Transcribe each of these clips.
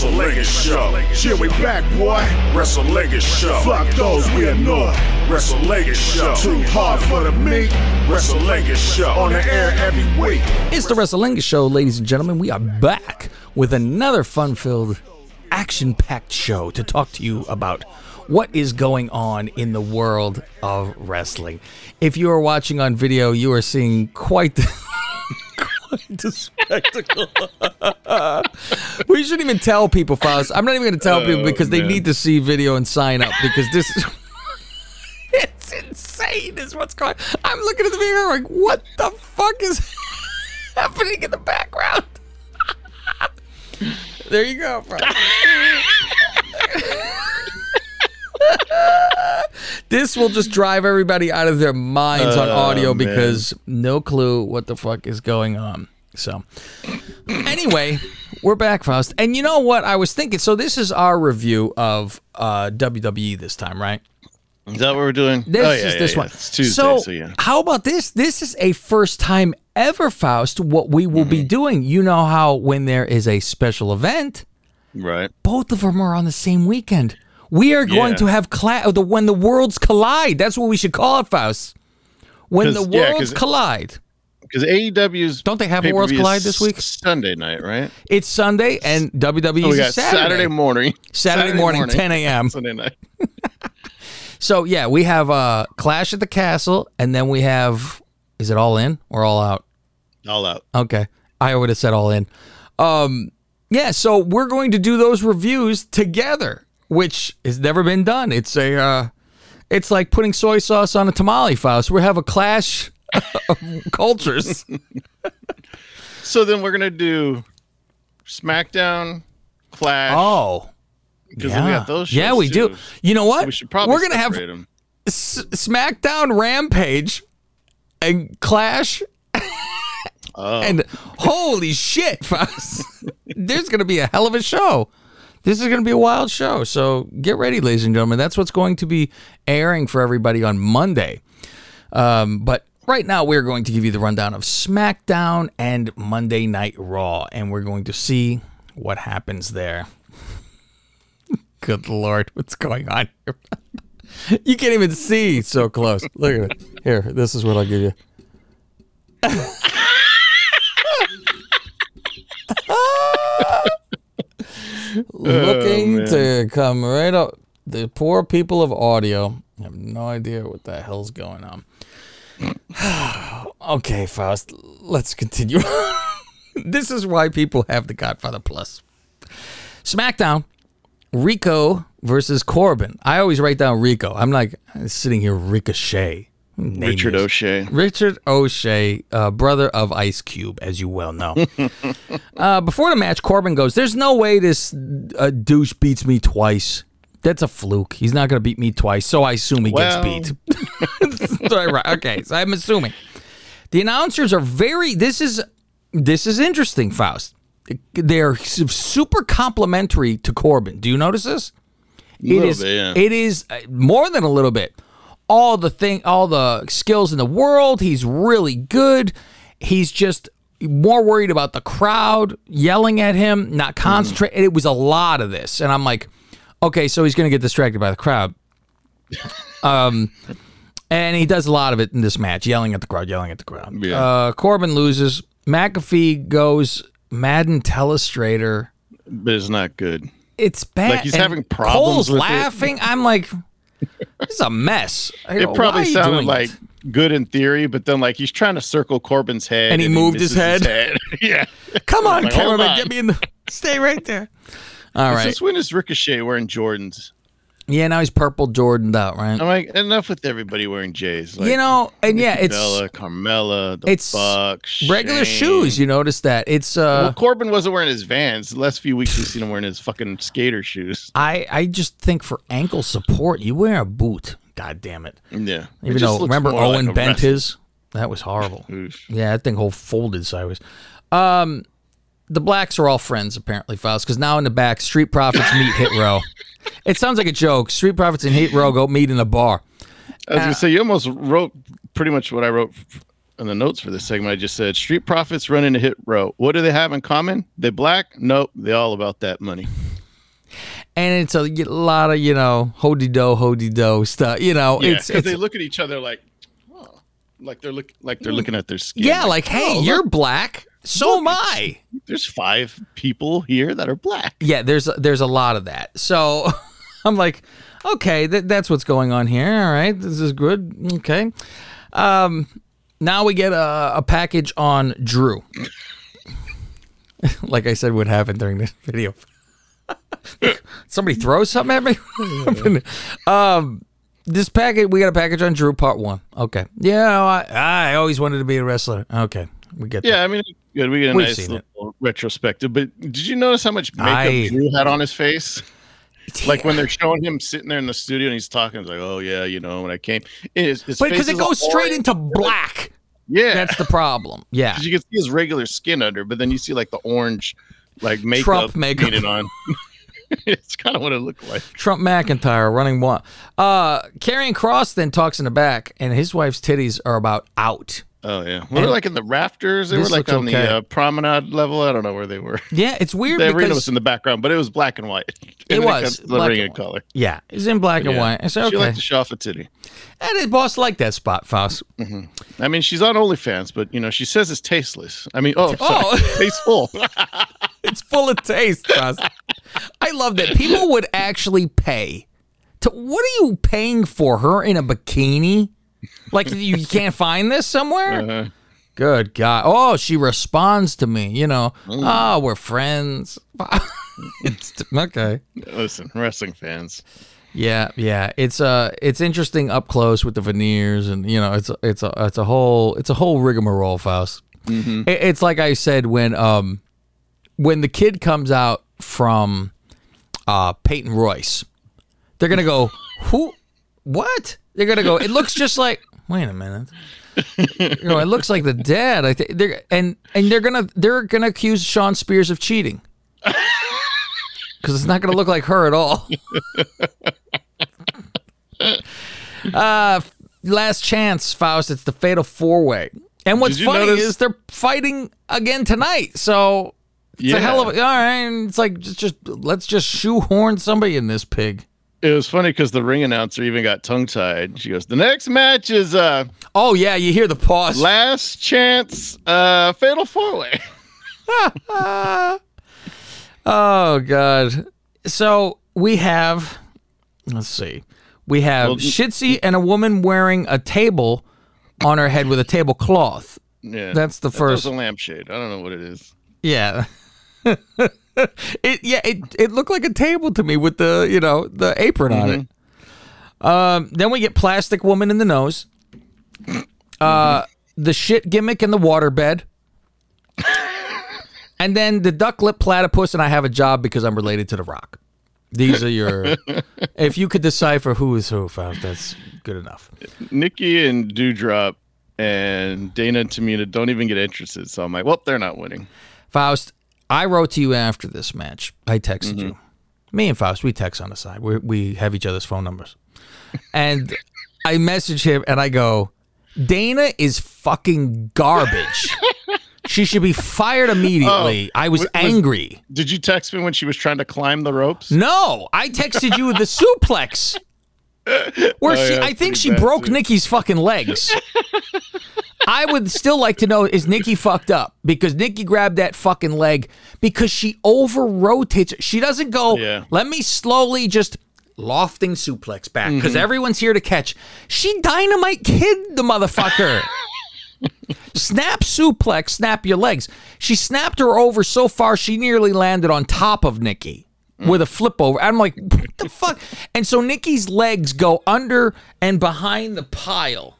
WrestleLingus Show. Shit, we back, boy. WrestleLingus Show. Fuck those we annoy. WrestleLingus Show. Too hard for the meat. WrestleLingus Show. On the air every week. It's the WrestleLingus Show, ladies and gentlemen. We are back with another fun-filled, action-packed show to talk to you about what is going on in the world of wrestling. If you are watching on video, you are seeing quite the, quite the spectacle. we shouldn't even tell people, Faust. I'm not even going to tell people oh, because they need to see video and sign up because this is. It's insane, is what's going. on. I'm looking at the video like, what the fuck is happening in the background? there you go, bro. This will just drive everybody out of their minds on audio because no clue what the fuck is going on. So, anyway, we're back, Faust. And you know what I was thinking? So, this is our review of uh, WWE this time, right? Is that what we're doing? This oh, yeah, is yeah, this yeah. one. It's Tuesday, so, so, yeah. how about this? This is a first time ever, Faust. What we will Mm-hmm. be doing. You know how when there is a special event, Right. both of them are on the same weekend. We are going Yeah. to have cla- the when the worlds collide. That's what we should call it, Faust. When the yeah, worlds 'cause- collide. Because AEW's Don't they have a Worlds Collide this week? Sunday night, right? It's Sunday and WWE Oh, we is got Saturday. Saturday morning. Saturday morning, 10 a.m. Sunday night. So yeah, we have uh, Clash at the Castle, and then we have is it all in or all out? All out. Okay. I would have said all in. Um, yeah, so we're going to do those reviews together, which has never been done. It's a uh, it's like putting soy sauce on a tamale, Faust. We have a clash of cultures. So then we're gonna do SmackDown, Clash. Oh. because Yeah. we got those. yeah, we do. You know what? We should probably we're gonna have separate 'em. S- SmackDown Rampage and Clash Oh. And holy shit, Faust. There's going to be a hell of a show. This is going to be a wild show. So get ready, ladies and gentlemen. That's what's going to be airing for everybody on Monday. Um, but right now, we're going to give you the rundown of SmackDown and Monday Night Raw, and we're going to see what happens there. Good Lord, what's going on here? you can't even see so close. Look at it. Here, this is what I'll give you. Oh, looking to come right up. The poor people of audio have no idea what the hell's going on. okay, Faust, let's continue. this is why people have the Godfather Plus. SmackDown, Rico versus Corbin. I always write down Rico. I'm like sitting here, Ricochet. Name Richard is- O'Shea. Richard O'Shea, uh, brother of Ice Cube, as you well know. uh, before the match, Corbin goes, There's no way this uh, douche beats me twice. That's a fluke. He's not going to beat me twice, so I assume he Well. gets beat. Right. Okay, so I'm assuming. The announcers are very. This is this is interesting, Faust. They're super complimentary to Corbin. Do you notice this? It Little is. bit, yeah. It is uh, more than a little bit. All the thing, all the skills in the world. He's really good. He's just more worried about the crowd yelling at him, not concentrate. It was a lot of this, and I'm like, okay, so he's going to get distracted by the crowd. Um, and he does a lot of it in this match, yelling at the crowd, yelling at the crowd. Yeah. Uh, Corbin loses. McAfee goes Madden Telestrator. but it's not good. It's bad. Like, he's And having problems Cole's with it. laughing. I'm like, this is a mess. I go, It probably sounded doing like it?" good in theory, but then like he's trying to circle Corbin's head, And he moved his misses head. yeah. Come on, Like, cameraman, on. get me in the. Stay right there. All right. Since when is Ricochet wearing Jordans? Yeah, now he's purple Jordaned out, right? I'm like, enough with everybody wearing J's. Like, you know, and yeah, it's Bella, Carmella, the it's Bucks, regular Shane. shoes. You notice that? It's uh. Well, Corbin wasn't wearing his Vans. The last few weeks we've seen him wearing his fucking skater shoes. I I just think for ankle support, you wear a boot. God damn it! Yeah, Even just though remember more like Owen bent his, that was horrible. Yeah, that thing whole folded sideways. Um, the blacks are all friends apparently, Faust, because now in the back, Street Profits meet Hit Row. It sounds like a joke. Street Profits and Hit Row go meet in a bar. I was gonna uh, say you almost wrote pretty much what I wrote in the notes for this segment. I just said street profits run into hit row. What do they have in common? They black? Nope. They all about that money. and it's a lot of you know hody do hody do stuff. You know, Yeah, it's 'cause it's they look at each other like, oh, like they're look like they're hmm. looking at their skin. yeah, like hey, oh, you're look, black, so am I. there's five people here that are black. Yeah, there's there's a lot of that. So I'm like, okay, th- that's what's going on here. All right, this is good. Okay. Um, now we get a, a package on Drew. like I said would happen during this video. Somebody throw something at me. um, this package we got a package on Drew part one. Okay. Yeah, I, I always wanted to be a wrestler. Okay, we get that. Yeah, I mean, good. We get a We've nice seen it. little retrospective. But did you notice how much makeup I- Drew had on his face? Like when they're showing him sitting there in the studio and he's talking, it's like, "Oh yeah, you know, when I came." His, his But because it goes straight into black. yeah, That's the problem. Yeah. because you can see his regular skin under, but then you see like the orange, like makeup, Trump makeup. painted on. it's kind of what it looked like. Trump McIntyre running one. Uh, Karrion Kross then talks in the back, and his wife's titties are about out. Oh yeah, we were like in the rafters. They were like on okay. the uh, promenade level. I don't know where they were. Yeah, it's weird The arena was in the background, but it was black and white. It And was, kept black and in color. yeah, it's in black and Yeah. white. She okay. liked to show off the titty. and his boss liked that spot, Faust. I mean, she's on OnlyFans, but you know, she says it's tasteless. I mean, oh, Oh. tasteful. It's full of taste, Faust. I love that people would actually pay. To what are you paying for? Her in a bikini? Like you can't find this somewhere? Uh-huh. Good God! Oh, she responds to me. You know, oh, we're friends. It's- okay. Listen, wrestling fans. Yeah, yeah. It's uh it's interesting up close with the veneers and you know, it's it's a it's a whole it's a whole rigmarole, Faust. It, it's like I said when um when the kid comes out from uh Peyton Royce, they're gonna go, Who what? They're gonna go, it looks just like wait a minute. you know, it looks like the dad. I think they're and and they're gonna they're gonna accuse Shawn Spears of cheating. Because it's not gonna look like her at all. Uh, last chance, Faust. It's the fatal four way. And what's funny notice- is they're fighting again tonight. So it's a hell of a. All right, it's like just, just let's just shoehorn somebody in this pig. It was funny because the ring announcer even got tongue tied. She goes, "The next match is uh Oh yeah, you hear the pause. last chance uh fatal four way." oh god. So we have. Let's see. We have Well, Shitzy and a woman wearing a table on her head with a tablecloth. Yeah, That's the I thought was first. a lampshade. I don't know what it is. Yeah. it yeah, it it looked like a table to me with the, you know, the apron on it. Um then we get plastic woman in the nose. Uh the shit gimmick in the waterbed. and then the duck lip platypus and I have a job because I'm related to the rock. These are your if you could decipher who is who, Faust, that's good enough. Nikki and Doudrop and Dana and Tamina don't even get interested. So I'm like, well, they're not winning. Faust, I wrote to you after this match. I texted mm-hmm. you. Me and Faust, we text on the side. We we have each other's phone numbers. And I message him and I go, Dana is fucking garbage. she should be fired immediately. Oh, I was, was- was- angry. Did you text me when she was trying to climb the ropes? no, I texted you the suplex. Where Oh, she yeah, I think she broke too. Nikki's fucking legs. I would still like to know is Nikki fucked up because Nikki grabbed that fucking leg because she over rotates. She doesn't go, Yeah. let me slowly just lofting suplex back because Mm-hmm. everyone's here to catch. She dynamite kid the motherfucker. snap suplex, snap your legs. She snapped her over so far she nearly landed on top of Nikki with a flip over. I'm like, what the fuck? And so Nikki's legs go under and behind the pile.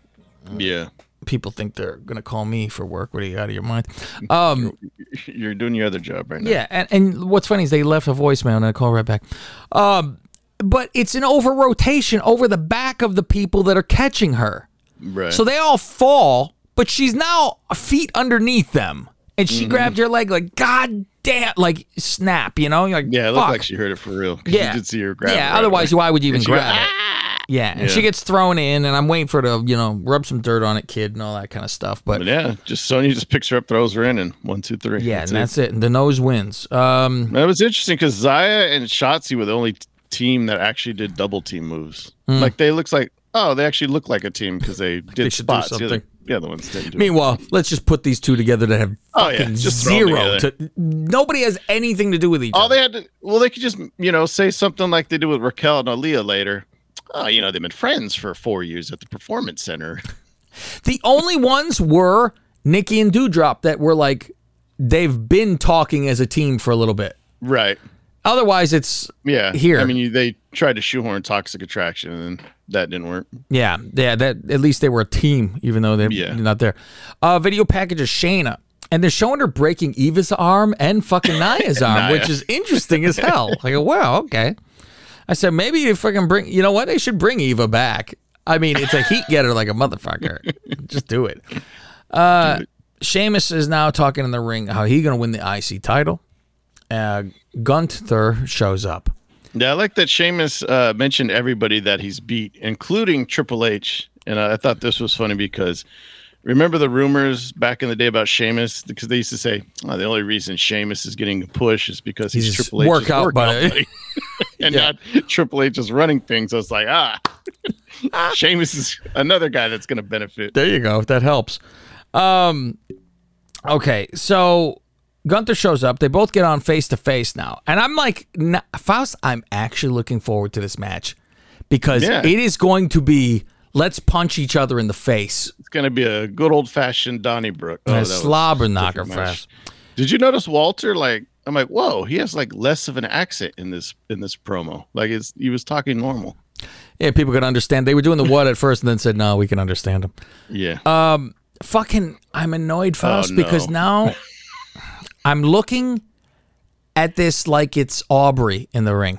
Yeah, People think they're gonna call me for work. What are you out of your mind? Um, you're doing your other job right now. yeah, and, and what's funny is they left a voicemail and I call right back. Um, but it's an over rotation over the back of the people that are catching her. right. So they all fall, but she's now feet underneath them. And she Mm-hmm. grabbed her leg like, God damn, like snap, you know? You're like, yeah, it looked fuck. like she heard it for real. Yeah. you did see her grab. yeah, right otherwise, away. why would you even "Ah!" grab went, it? Yeah, and she gets thrown in, and I'm waiting for her to, you know, rub some dirt on it, kid, and all that kind of stuff. But But yeah, just Sonya just picks her up, throws her in, and one, two, three. yeah, and that's it. And the nose wins. Um, That was interesting because Zaya and Shotzi were the only team that actually did double team moves. Like they looks like oh, they actually look like a team because they did. They spots. The other, something. the other ones didn't do. it. meanwhile, let's just put these two together that have Oh, yeah, fucking just zero to. Nobody has anything to do with each All other. they had to well, they could just you know say something like they do with Raquel and Aliyah later. Oh, you know they've been friends for four years at the performance center. The only ones were Nikki and Doudrop that were like they've been talking as a team for a little bit. right. Otherwise, it's Yeah. Here. I mean, you, they tried to shoehorn toxic attraction, and that didn't work. yeah, yeah. That at least they were a team, even though they're Yeah. not there. Uh, video package of Shayna, and they're showing her breaking Eva's arm and fucking Naya's arm, Nia. which is interesting as hell. I go, wow, okay. I said maybe you fucking bring. You know what? They should bring Eva back. I mean, it's a heat getter like a motherfucker. Just do it. Uh, Sheamus is now talking in the ring how he gonna win the IC title. Uh, Gunther shows up. Yeah, I like that Sheamus uh, mentioned everybody that he's beat, including Triple H. And I thought this was funny because remember the rumors back in the day about Sheamus? Because they used to say oh, the only reason Sheamus is getting a push is because he's, He's Triple H's workout workout buddy. buddy. and not Triple H is running things. I was like, ah, Sheamus is another guy that's going to benefit. There you go. If that helps. Um, okay, so Gunther shows up. They both get on face to face now, and I'm like, Faust. I'm actually looking forward to this match because Yeah. it is going to be let's punch each other in the face. Going to be a good old fashioned Donnybrook. Oh, a slobber knocker fest. Did you notice Walter? Like, I'm like, whoa, he has like less of an accent in this in this promo. Like, it's he was talking normal. Yeah, people could understand. They were doing the what at first, and then said, "No, we can understand them." Yeah. Um, fucking I'm annoyed, Faust, Oh, no. because now I'm looking at this like it's Aubrey in the ring.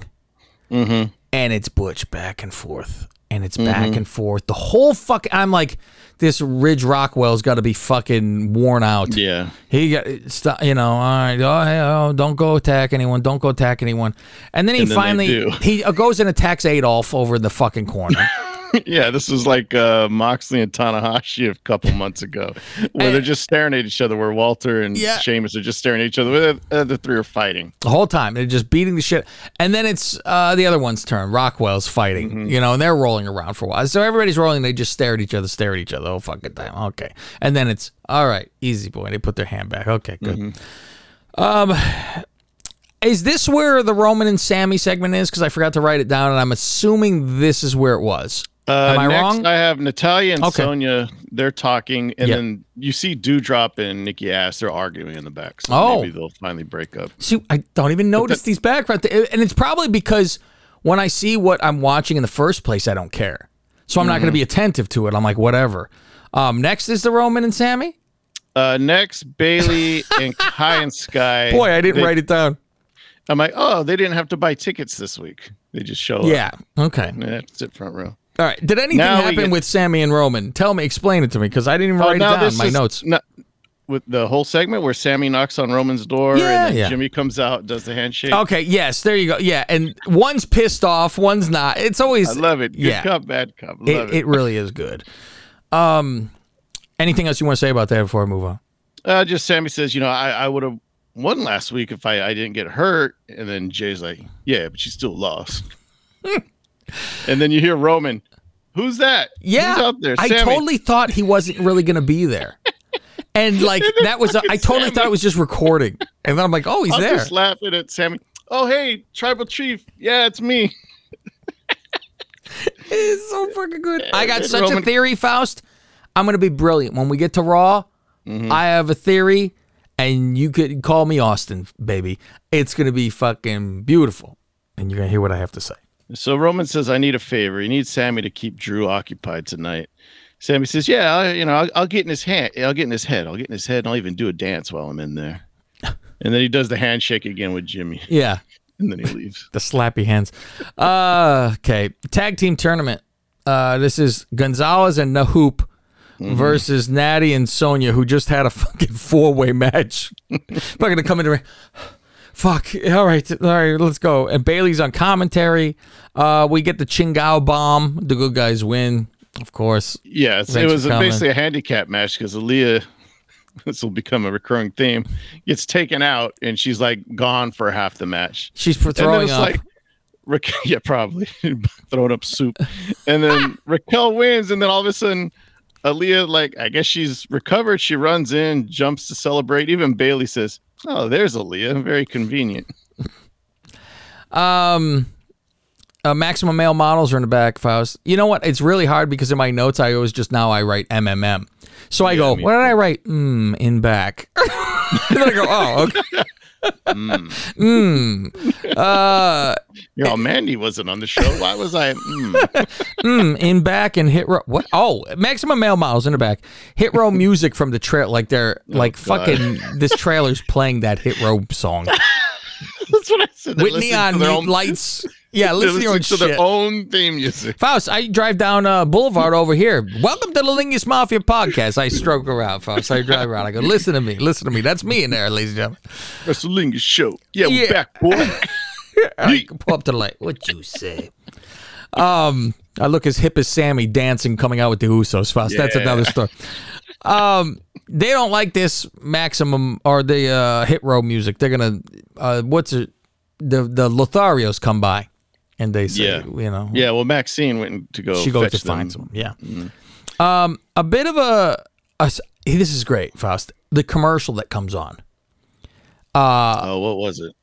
Mm-hmm. And it's Butch back and forth. And it's back and forth. The whole fuck I'm like, this Ridge Rockwell's got to be fucking worn out. yeah. He got, stop, you know, all right, oh, hey, oh, don't go attack anyone, don't go attack anyone. And then he And then finally, he uh, goes and attacks Adolf over in the fucking corner. yeah. This was like uh, Moxley and Tanahashi a couple months ago, where they're just staring at each other. Where Walter and Yeah. Sheamus are just staring at each other. Where the, the three are fighting. the whole time. They're just beating the shit. And then it's uh, the other one's turn. Rockwell's fighting, Mm-hmm. you know, and they're rolling around for a while. So everybody's rolling. They just stare at each other, stare at each other. Oh, fucking time. Okay. And then it's, all right, easy boy. They put their hand back. Okay, good. Mm-hmm. Um, is this where the Roman and Sami segment is? Because I forgot to write it down, and I'm assuming this is where it was. Uh, Am I next, wrong? I have Natalya and Okay. Sonya. They're talking, and Yeah. then you see Doudrop and Nikki Ass. They're arguing in the back. So Oh. maybe they'll finally break up. See, I don't even notice these background, th- and it's probably because when I see what I'm watching in the first place, I don't care. So I'm not Mm-hmm. going to be attentive to it. I'm like, whatever. Um, next is the Roman and Sami. Uh, next, Bayley and Kai and Sky. Boy, I didn't They- write it down. I'm like, oh, they didn't have to buy tickets this week. They just show up. Yeah. Okay. And they have to sit front row. All right. Did anything Now happen get- with Sami and Roman? Tell me. Explain it to me because I didn't even Oh, write it down. My is notes. not- with the whole segment where Sami knocks on Roman's door Yeah, and then yeah. Jimmy comes out, does the handshake. Okay. Yes. There you go. Yeah. And one's pissed off. One's not. It's always. I love it. Good Yeah. cop, bad. Love it, it. it really is good. Um, anything else you want to say about that before I move on? Uh, just Sami says, you know, I, I would have won last week if I, I didn't get hurt. And then Jey's like, yeah, but you still lost. and then you hear Roman, who's that? Yeah, Who's out there? I totally thought he wasn't really going to be there, and like that was a, I totally Sami. thought it was just recording, and then I'm like, oh, he's I'm there. just laughing at Sami. Oh, hey, tribal chief. Yeah, it's me. It's so fucking good. I got and such a theory, Faust. I'm going to be brilliant when we get to Raw. Mm-hmm. I have a theory, and you could call me Austin, baby. It's going to be fucking beautiful, and you're going to hear what I have to say. So Roman says, "I need a favor. He needs Sami to keep Drew occupied tonight." Sami says, "Yeah, I, you know, I'll, I'll get in his hand. I'll get in his head. I'll get in his head. and I'll even do a dance while I'm in there." and then he does the handshake again with Jimmy, Yeah. and then he leaves. the slappy hands. Uh, okay, tag team tournament. Uh, this is Gonzalez and Nahoop versus Natty and Sonya, who just had a fucking four way match. Not gonna come in the ring. Fuck. All right. All right. Let's go. And Bayley's on commentary. Uh, we get the Chingao bomb. The good guys win, of course. Yes, it was a, basically a handicap match because Aliyah, this will become a recurring theme, gets taken out and she's like gone for half the match. She's for throwing up. like, Raquel, yeah, probably throwing up soup, and then Raquel wins, and then all of a sudden, Aliyah, like I guess she's recovered. She runs in, jumps to celebrate. Even Bayley says, "Oh, there's Aliyah, very convenient." Um, uh, maximum male models are in the back, Faust. You know what? It's really hard because in my notes, I always just now I write MMM. So I go, me what did I write? Mm, in back. and then I go, oh, okay. Mm. Uh, You know, Mandy wasn't on the show. Why was I? Mm. mm, in back and hit row. What? Oh, maximum male models in the back. Hit row music from the trail. Like they're like Oh, God. fucking. This trailer's playing that hit row song That's what I said. With neon own- lights. Yeah, listen to your own to shit. their own theme music. Faust, I drive down uh, Boulevard over here. Welcome to the Lingus Mafia podcast. I stroke around, Faust. I drive around. I go, listen to me, listen to me. That's me in there, ladies and gentlemen. Wrestling show. Yeah, we're Yeah. back, boy. I pull up to the light. What you say? Um, I look as hip as Sami dancing, coming out with the Usos. Faust. That's another story. Um, they don't like this maximum or the uh, hit row music. They're gonna, uh, what's it? The the Lotharios come by, and they say, Yeah. you know, Yeah, well, Maxxine went to go. she goes to them. find some. Yeah. Um, a bit of a, a s- this is great, Faust. The commercial that comes on. Oh, what was it?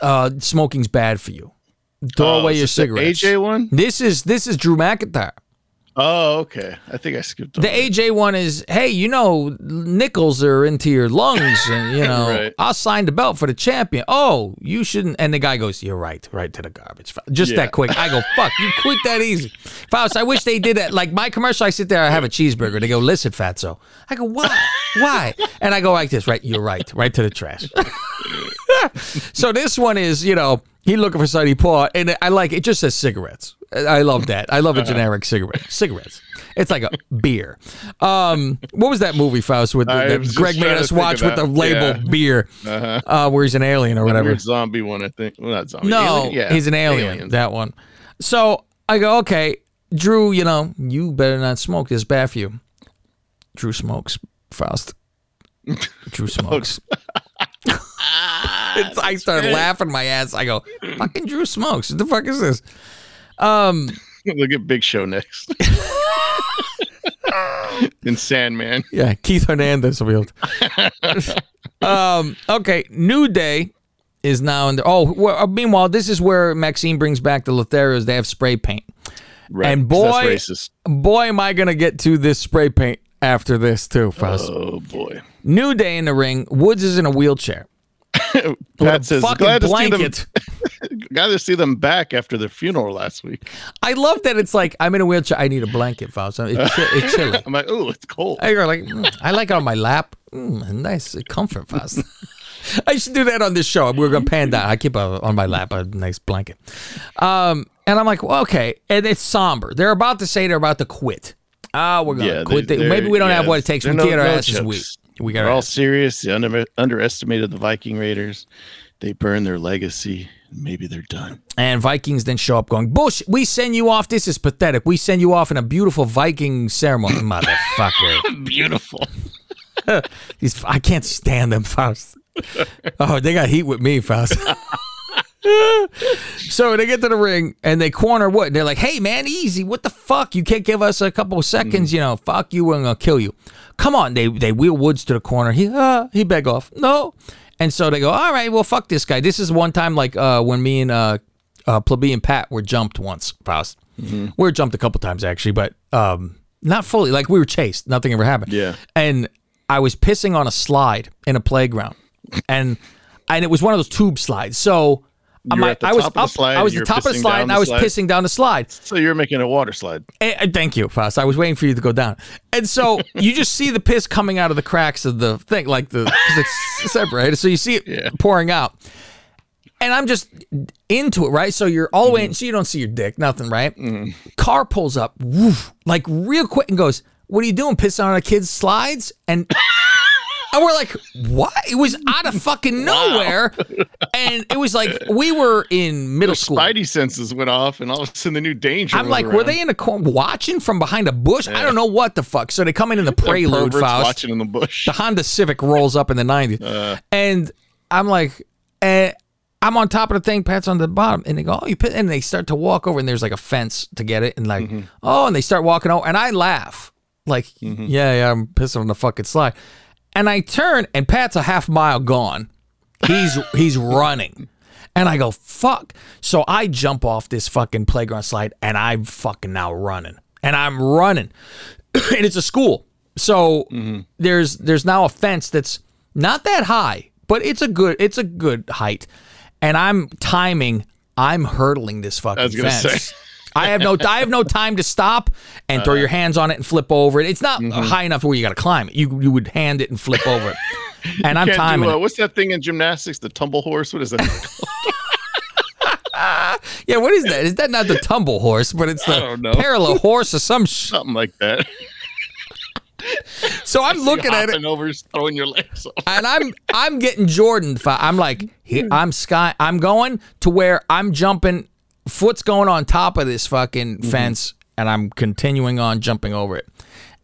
Uh, smoking's bad for you. Throw Oh, away your cigarettes. AJ one? This is this is Drew McIntyre. Oh, okay. I think I skipped. The over it. AJ one is, hey, you know, nickels are into your lungs, and you know, Right. I'll sign the belt for the champion. Oh, you shouldn't. And the guy goes, "You're right, right to the garbage." Just Yeah. that quick. I go, "Fuck, you quit that easy." Faust, I wish they did that. Like my commercial, I sit there, I have a cheeseburger. They go, "Listen, Fatso." I go, "Why? Why?" And I go like this, right? You're right, right to the trash. so this one is, you know, he looking for Sonny Paw, and I like it. Just says cigarettes. I love that. I love a generic cigarette. Cigarettes. It's like a beer. Um, what was that movie, Faust, with the, that Greg made us watch with the label Yeah. beer, Uh-huh. uh, where he's an alien or whatever. Weird zombie one, I think. Well, not zombie. No? Yeah, he's an alien. aliens. That one. So I go, okay, Drew. You know, you better not smoke. This is bad for you. Drew smokes. Faust. Drew smokes. It's- I started laughing my ass. I go, fucking Drew smokes. What the fuck is this? Um, Look at Big Show next. and Sandman. yeah, Keith Hernandez will be able to- um, okay, New Day is now in the. Oh, well, uh, meanwhile, this is where Maxxine brings back the Lotharios. They have spray paint. Right. And boy- that's. Boy, am I gonna get to this spray paint after this too, Faust. Oh boy. New Day in the ring. Woods is in a wheelchair. Pat says Fucking glad to blanket. see them. Glad to see them back after the funeral last week. I love that it's like I'm in a wheelchair. I need a blanket, Faust. It's, chi- it's chilly. I'm like, oh, it's cold. I go like, mm, I like it on my lap. Mm, nice comfort, Faust. I should do that on this show. We're gonna pan down. I keep a, on my lap a nice blanket. Um, and I'm like, well, okay. And it's somber. They're about to say they're about to quit. Ah, we're gonna Yeah, quit. they- The- Maybe we don't they're- have what it takes. We no, get our no asses weak. We got. They're all serious. They under, underestimated the Viking Raiders. They burned their legacy. Maybe they're done. And Vikings then show up going, Bush, we send you off. This is pathetic. We send you off in a beautiful Viking ceremony. Motherfucker. Beautiful. These, I can't stand them, Faust. Oh, they got heat with me, Faust. so they get to the ring and they corner Wood. They're like, hey, man, easy. What the fuck? You can't give us a couple of seconds. You know, fuck you. We're going to kill you. Come on. They they wheel Woods to the corner. He, uh, he beg off. No. And so they go, all right, well, fuck this guy. This is one time like uh, when me and uh, uh, Plebeian Pat were jumped once, Faust. We were jumped a couple times, actually, but um, not fully. Like we were chased. Nothing ever happened. Yeah. And I was pissing on a slide in a playground. And and it was one of those tube slides. So Were at the I was top of the slide I was the top of the slide and I was pissing down the slide. So you're making a water slide. Eh, eh, thank you, Faust. I was waiting for you to go down. And so you just see the piss coming out of the cracks of the thing, like the, it's separated. So you see it Yeah. pouring out. And I'm just into it, right? So you're all the Mm-hmm. way in, so you don't see your dick, nothing, right? Car pulls up, woof, like real quick and goes, What are you doing? Pissing on a kid's slides? And And we're like, what? It was out of fucking nowhere. And it was like we were in middle Their school. spidey senses went off, and all of a sudden the new danger. I'm like, were they in the corner watching from behind a bush? I don't know what the fuck. So they come in in the The prelude, Faust. watching in the bush? The Honda Civic rolls up in the 90s. Uh. and I'm like, eh, I'm on top of the thing, Pat's on the bottom. And they go, oh, you pit. And they start to walk over, and there's like a fence to get it. And like, Mm-hmm. oh, and they start walking over. And I laugh. Like, yeah, yeah, I'm pissing on the fucking slide. And I turn, and Pat's a half mile gone. He's he's running. And I go, fuck. So I jump off this fucking playground slide and I'm fucking now running. And I'm running. and it's a school. So there's there's now a fence that's not that high, but it's a good it's a good height. And I'm timing, I'm hurdling this fucking fence. say. I have no I have no time to stop and throw Uh-huh. your hands on it and flip over it. It's not Mm-hmm. high enough where you got to climb it. You you would hand it and flip over it. And I'm timing. do, uh, what's that thing in gymnastics? The tumble horse? What is that? Yeah, what is that? Is that not the tumble horse, but it's the parallel horse or some sh- Something like that. So I'm looking at it over, throwing your legs off. and I'm I'm getting Jordan. I'm like, I'm sky. I'm going to where I'm jumping. Foot's going on top of this fucking mm-hmm. fence, and I'm continuing on jumping over it.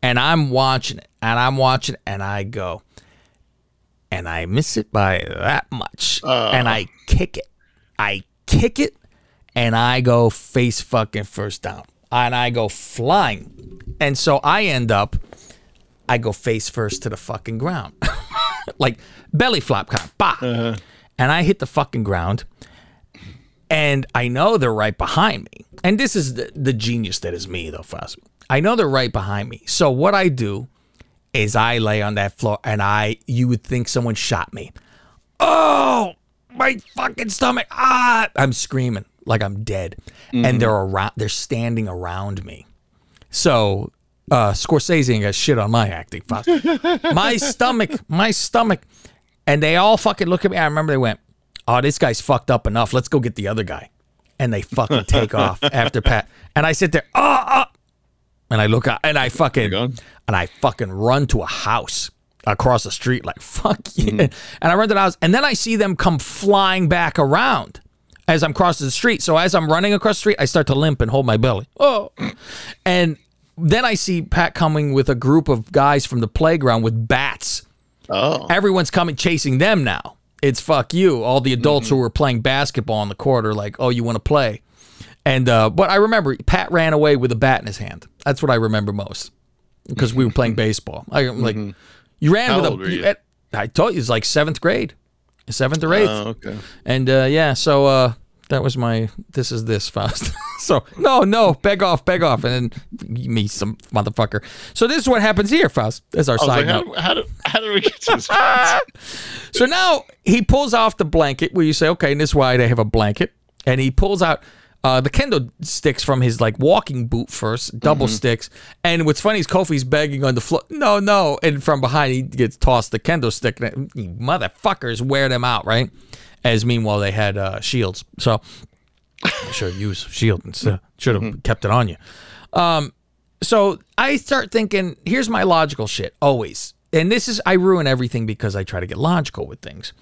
And I'm watching it, and I'm watching, it, and I go, and I miss it by that much, uh. and I kick it. I kick it, and I go face fucking first down, and I go flying, and so I end up. I go face first to the fucking ground. like belly flop kind of bah. Uh-huh. And I hit the fucking ground. And I know they're right behind me. And this is the, the genius that is me, though, Faust. I know they're right behind me. So what I do is I lay on that floor and I, you would think someone shot me. Oh, my fucking stomach. Ah, I'm screaming like I'm dead. And they're around, they're standing around me. So uh, Scorsese ain't got shit on my acting. Faust. my stomach, my stomach, and they all fucking look at me. I remember they went, "Oh, this guy's fucked up enough. Let's go get the other guy." And they fucking take off after Pat. And I sit there, oh, oh, and I look out, and I fucking, and I fucking run to a house across the street, like fuck yeah. And I run to the house, and then I see them come flying back around as I'm crossing the street. So as I'm running across the street, I start to limp and hold my belly. Oh, and then I see Pat coming with a group of guys from the playground with bats. Oh. Everyone's coming chasing them now. It's fuck you. All the adults who were playing basketball on the court are like, oh, you want to play? And uh, but I remember Pat ran away with a bat in his hand. That's what I remember most because we were playing baseball. I, am like, you ran How with old a. were you? at- I told you it's like seventh grade, seventh or eighth. Oh, okay. And uh, yeah, so uh, that was my. This is this Faust. so no, no, beg off, beg off, and then me some motherfucker. So this is what happens here, Faust. As our side like, how, note. do- how, do, how did we get to this? So now he pulls off the blanket where you say, okay, and this is why they have a blanket, and he pulls out. Uh, the kendo sticks from his like walking boot first, double sticks. And what's funny is Kofi's begging on the floor, no, no. And from behind, he gets tossed the kendo stick. And motherfuckers wear them out, right? As meanwhile, they had uh, shields. So should use shield instead. Should have kept it on you. Um, so I start thinking, here's my logical shit always. And this is I ruin everything because I try to get logical with things.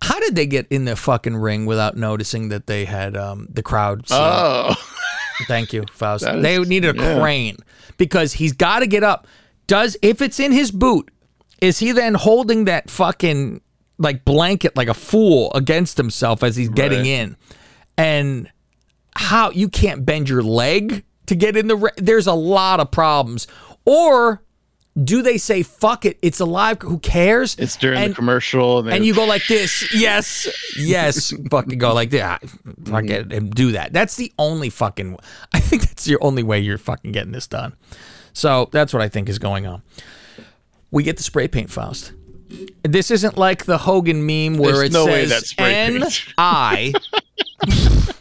How did they get in the fucking ring without noticing that they had um, the crowd? seeing- Oh. Thank you, Faust. That they needed a yeah. crane because he's got to get up. Does if it's in his boot, is he then holding that fucking like blanket like a fool against himself as he's getting Right. in? And how you can't bend your leg to get in the ri- there's a lot of problems. Or do they say fuck it, it's alive, who cares? It's during And- the commercial. And, and you go like this. Yes, yes. fucking go like that. Ah, fuck it and do that. That's the only fucking. I think that's your only way you're fucking getting this done. So that's what I think is going on. We get the spray paint, Faust. This isn't like the Hogan meme where There's it no way says paint. I.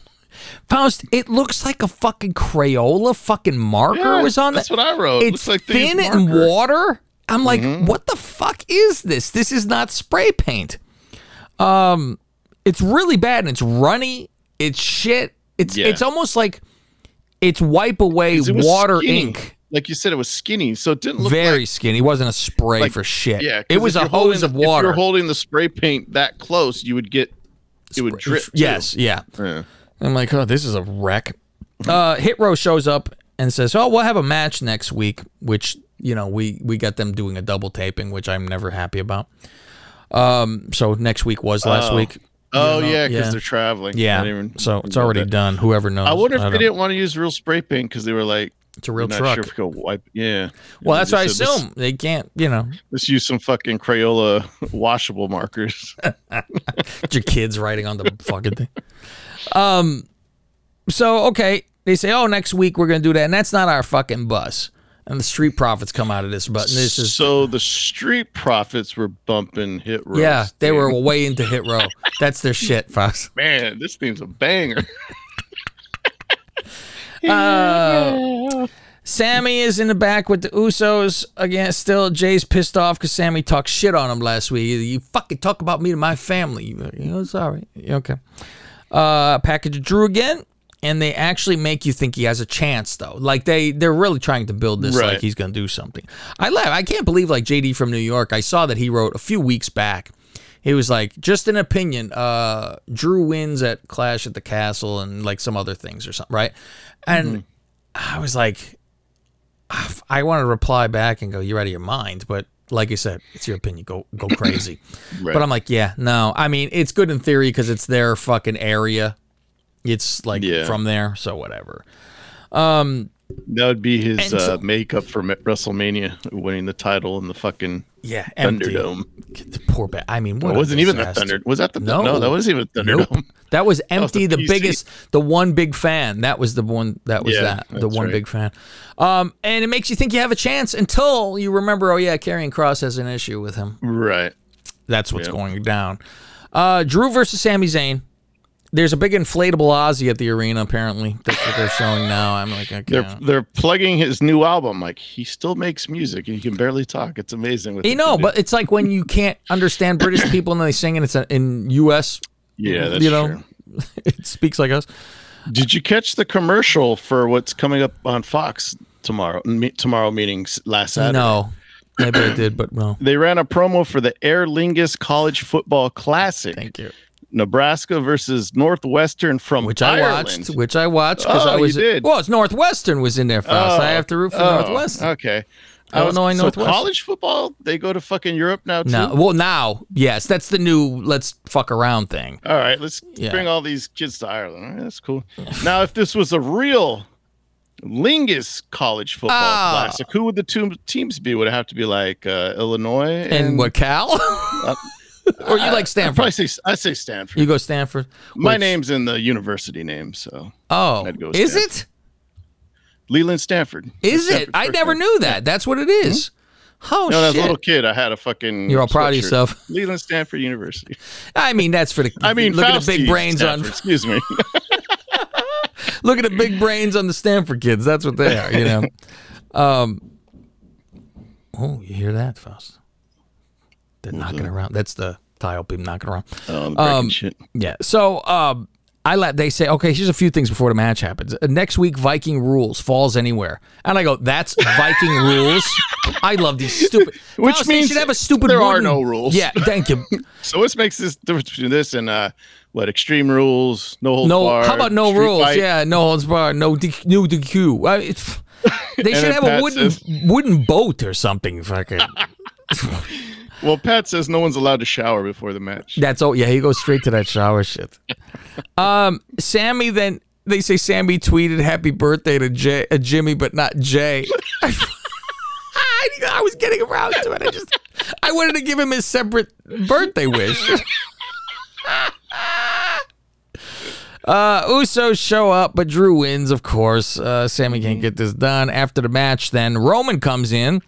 Faust, it looks like a fucking Crayola fucking marker Yeah, was on it. that's that. what I wrote. It It's looks like thin and. Mm-hmm. water. I'm like, what the fuck is this? This is not spray paint. Um, it's really bad and it's runny. It's shit. It's Yeah. it's almost like it's wipe away water skinny. ink. like you said, it was skinny, so it didn't look Very like skinny. It wasn't a spray like- for shit. Yeah, it was a you're holding- hose of water. If you're holding the spray paint that close, you would get it would drip. Yes, yeah. Yeah. I'm like, oh, this is a wreck. Uh, Hit Row shows up and says, "Oh, we'll have a match next week," which you know we we got them doing a double taping, which I'm never happy about. Um, so next week was last Oh. week. Oh know, yeah, because yeah. they're traveling. Yeah, so it's already that. done. Whoever knows. I wonder if don't they know. didn't want to use real spray paint because they were like, It's a real truck. sure if wipe. Yeah. well, that's what I assume. They can't, you know, Let's use some fucking Crayola washable markers. your kids writing on the fucking thing. Um, so okay, they say, oh, next week we're gonna do that, and that's not our fucking bus. And the street profits come out of this, but this is so the street profits were bumping hit rows. yeah, they were way into hit row. That's their shit, Fox. Man, this thing's a banger. Sami is in the back with the Usos again. Still, Jey's pissed off because Sami talked shit on him last week. You fucking talk about me to my family. You know, sorry. Okay. Uh, package Drew again, and they actually make you think he has a chance though. Like they they're really trying to build this like he's gonna do something. I laugh. I can't believe like JD from New York. I saw that he wrote a few weeks back. He was like, just an opinion. Uh, Drew wins at Clash at the Castle and like some other things or something, right? And I was like, I want to reply back and go, "You're out of your mind," but like you said, it's your opinion. Go go crazy. Right. But I'm like, yeah, no. I mean, it's good in theory because it's their fucking area. It's like Yeah. from there, so whatever. That would be his so- uh, makeup for WrestleMania, winning the title in the fucking Yeah, empty. Thunderdome. The poor ba- I mean, what It wasn't even the. Thunder. Was that the No. no? that wasn't even Thunderdome. Nope. That was was empty. the the biggest, the one big fan. That was the one. That was Yeah, that. The one right. big fan. Um, and it makes you think you have a chance until you remember. Oh yeah, Karrion Kross has an issue with him. Right. That's what's Yeah. going down. Uh, Drew versus Sami Zayn. There's a big inflatable Ozzy at the arena. Apparently, that's what they're showing now. I'm like, okay. They're they're plugging his new album. Like he still makes music and he can barely talk. It's amazing. You know, but it's like when you can't understand British people and they sing and it's in U.S. yeah, that's you know, true. it speaks like us. Did you catch the commercial for what's coming up on Fox tomorrow? Me, tomorrow meetings last Saturday. No, maybe I did, but no. They ran a promo for the Aer Lingus College Football Classic. Thank you. Nebraska versus Northwestern from Which I watched. Which I watched because Oh, I you was. did? Well, it's Northwestern was in there first. Oh, I have to root for oh, Northwestern. Okay. Illinois so Northwestern. college football, they go to fucking Europe now too. No, well now, yes, that's the new let's fuck around thing. All right, let's Yeah. bring all these kids to Ireland. Right, that's cool. now, if this was a real Lingus college football Ah. classic, who would the two teams be? Would it have to be like uh, Illinois And, what Cal? Or you like Stanford? probably say I say Stanford. You go Stanford. My Which- name's in the university name, so Oh, is it? Leland Stanford. Is it? I never name. knew that. That's what it is. Oh You know, as a little kid, I had a fucking. You're all proud of yourself. Leland Stanford University. I mean, that's for the. I mean, look at the big brains Stanford, on. Excuse me. Look at the big brains on the Stanford kids. That's what they are. You know. Um. Oh, you hear that, Faust? They're knocking around. That's the tile people knocking around. Oh, Um, shit. Yeah. So um, I let they say, okay, here's a few things before the match happens. Uh, Next week, Viking rules falls anywhere, and I go, that's Viking rules. I love these stupid. Which they means should have a stupid. there are no rules. Yeah. Thank you. So what makes this difference between this and uh, what extreme rules, no holds No. barred, how about no rules? fight? Yeah. No holds barred. No. D- no DQ. I, they should have a wooden says- wooden boat or something. Fucking. Well, Pat says no one's allowed to shower before the match. That's all. Yeah, he goes straight to that shower shit. Um, Sami then they say Sami tweeted happy birthday to Jey, uh, Jimmy, but not Jey. I, I was getting around to it. I just I wanted to give him his separate birthday wish. Uh, Usos show up, but Drew wins, of course. Uh, Sami can't get this done. After the match, then Roman comes in,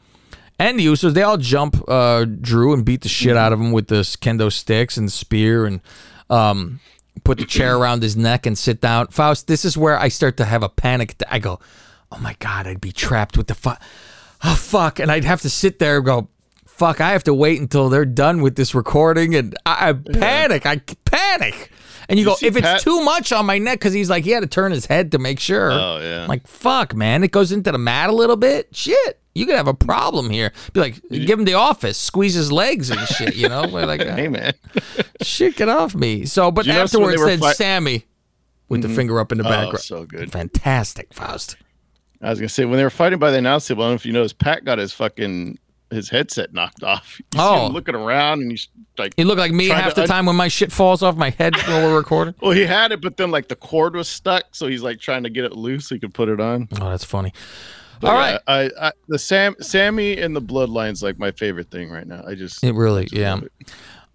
and the Usos they all jump uh, Drew and beat the shit out of him with this kendo sticks and spear and um, put the chair around his neck and sit down. Faust, this is where I start to have a panic. I go, oh my god, I'd be trapped with the fuck. Oh fuck, and I'd have to sit there and go. Fuck! I have to wait until they're done with this recording, and I, I panic. I panic, And you, You go, if it's too much on my neck, because he's like, he had to turn his head to make sure. Oh, yeah. I'm like, fuck, man. It goes into the mat a little bit. Shit. You could have a problem here. Be like, give him the office, squeeze his legs and shit, you know? Like, Hey uh, man, shit, get off me. So, but you notice when they afterwards, then Sami with the mm-hmm. finger up in the oh, background. so good. Fantastic, Faust. I was gonna say when they were fighting by the announce table. I don't know if you noticed, Pat got his fucking his headset knocked off. You Oh. looking around, and he's like, he looked like me half the un- time when my shit falls off my head while we're recording. well, he had it, but then like the cord was stuck, so he's like trying to get it loose so he could put it on. Oh, that's funny. But All right. I, I the Sam Sami and the Bloodline's like my favorite thing right now. I just It really, yeah.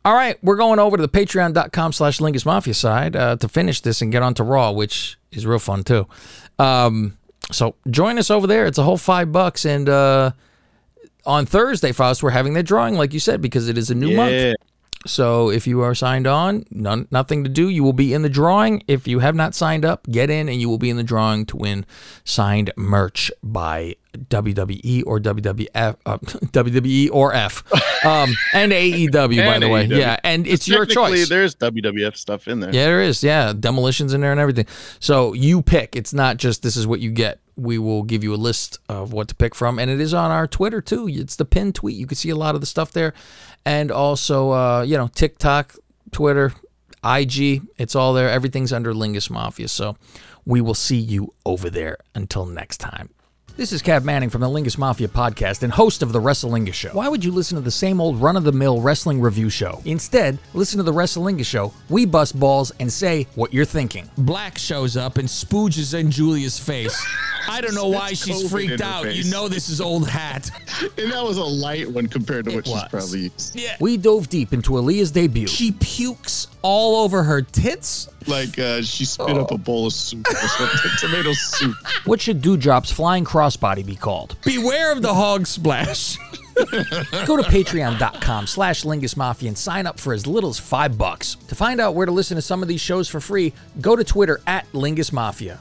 All right, we're going over to the patreon.com slash Lingus Mafia side uh, to finish this and get on to Raw, which is real fun too. Um, so join us over there. It's a whole five bucks. And uh, on Thursday, Faust, we're having that drawing, like you said, because it is a new month. So if you are signed on, none, nothing to do. You will be in the drawing. If you have not signed up, get in and you will be in the drawing to win signed merch by WWE or WWF, uh, WWE or F, um, and AEW, by And the way. Yeah, and it's your choice. There's WWF stuff in there. Yeah, there is. Yeah, demolitions in there and everything. So you pick. It's not just this is what you get. We will give you a list of what to pick from, and it is on our Twitter too. It's the pinned tweet. You can see a lot of the stuff there, and also uh, you know TikTok, Twitter, IG. It's all there. Everything's under Lingus Mafia. So we will see you over there. Until next time. This is Cav Manning from the Lingus Mafia podcast and host of the WrestleLingus Show. Why would you listen to the same old run of the mill wrestling review show? Instead, listen to the WrestleLingus Show. We bust balls and say what you're thinking. Black shows up and spooges in Julia's face. I don't know why she's COVID freaked in her out. You know this is old hat. And that was a light one compared to what she's probably used. Yeah. We dove deep into Aliyah's debut. She pukes all over her tits. Like uh, she spit up a bowl of soup or something, tomato soup. What should Doudrop's flying crossbody be called? Beware of the hog splash. Go to patreon.com slash Lingus Mafia and sign up for as little as five bucks. To find out where to listen to some of these shows for free, go to Twitter at Lingus Mafia.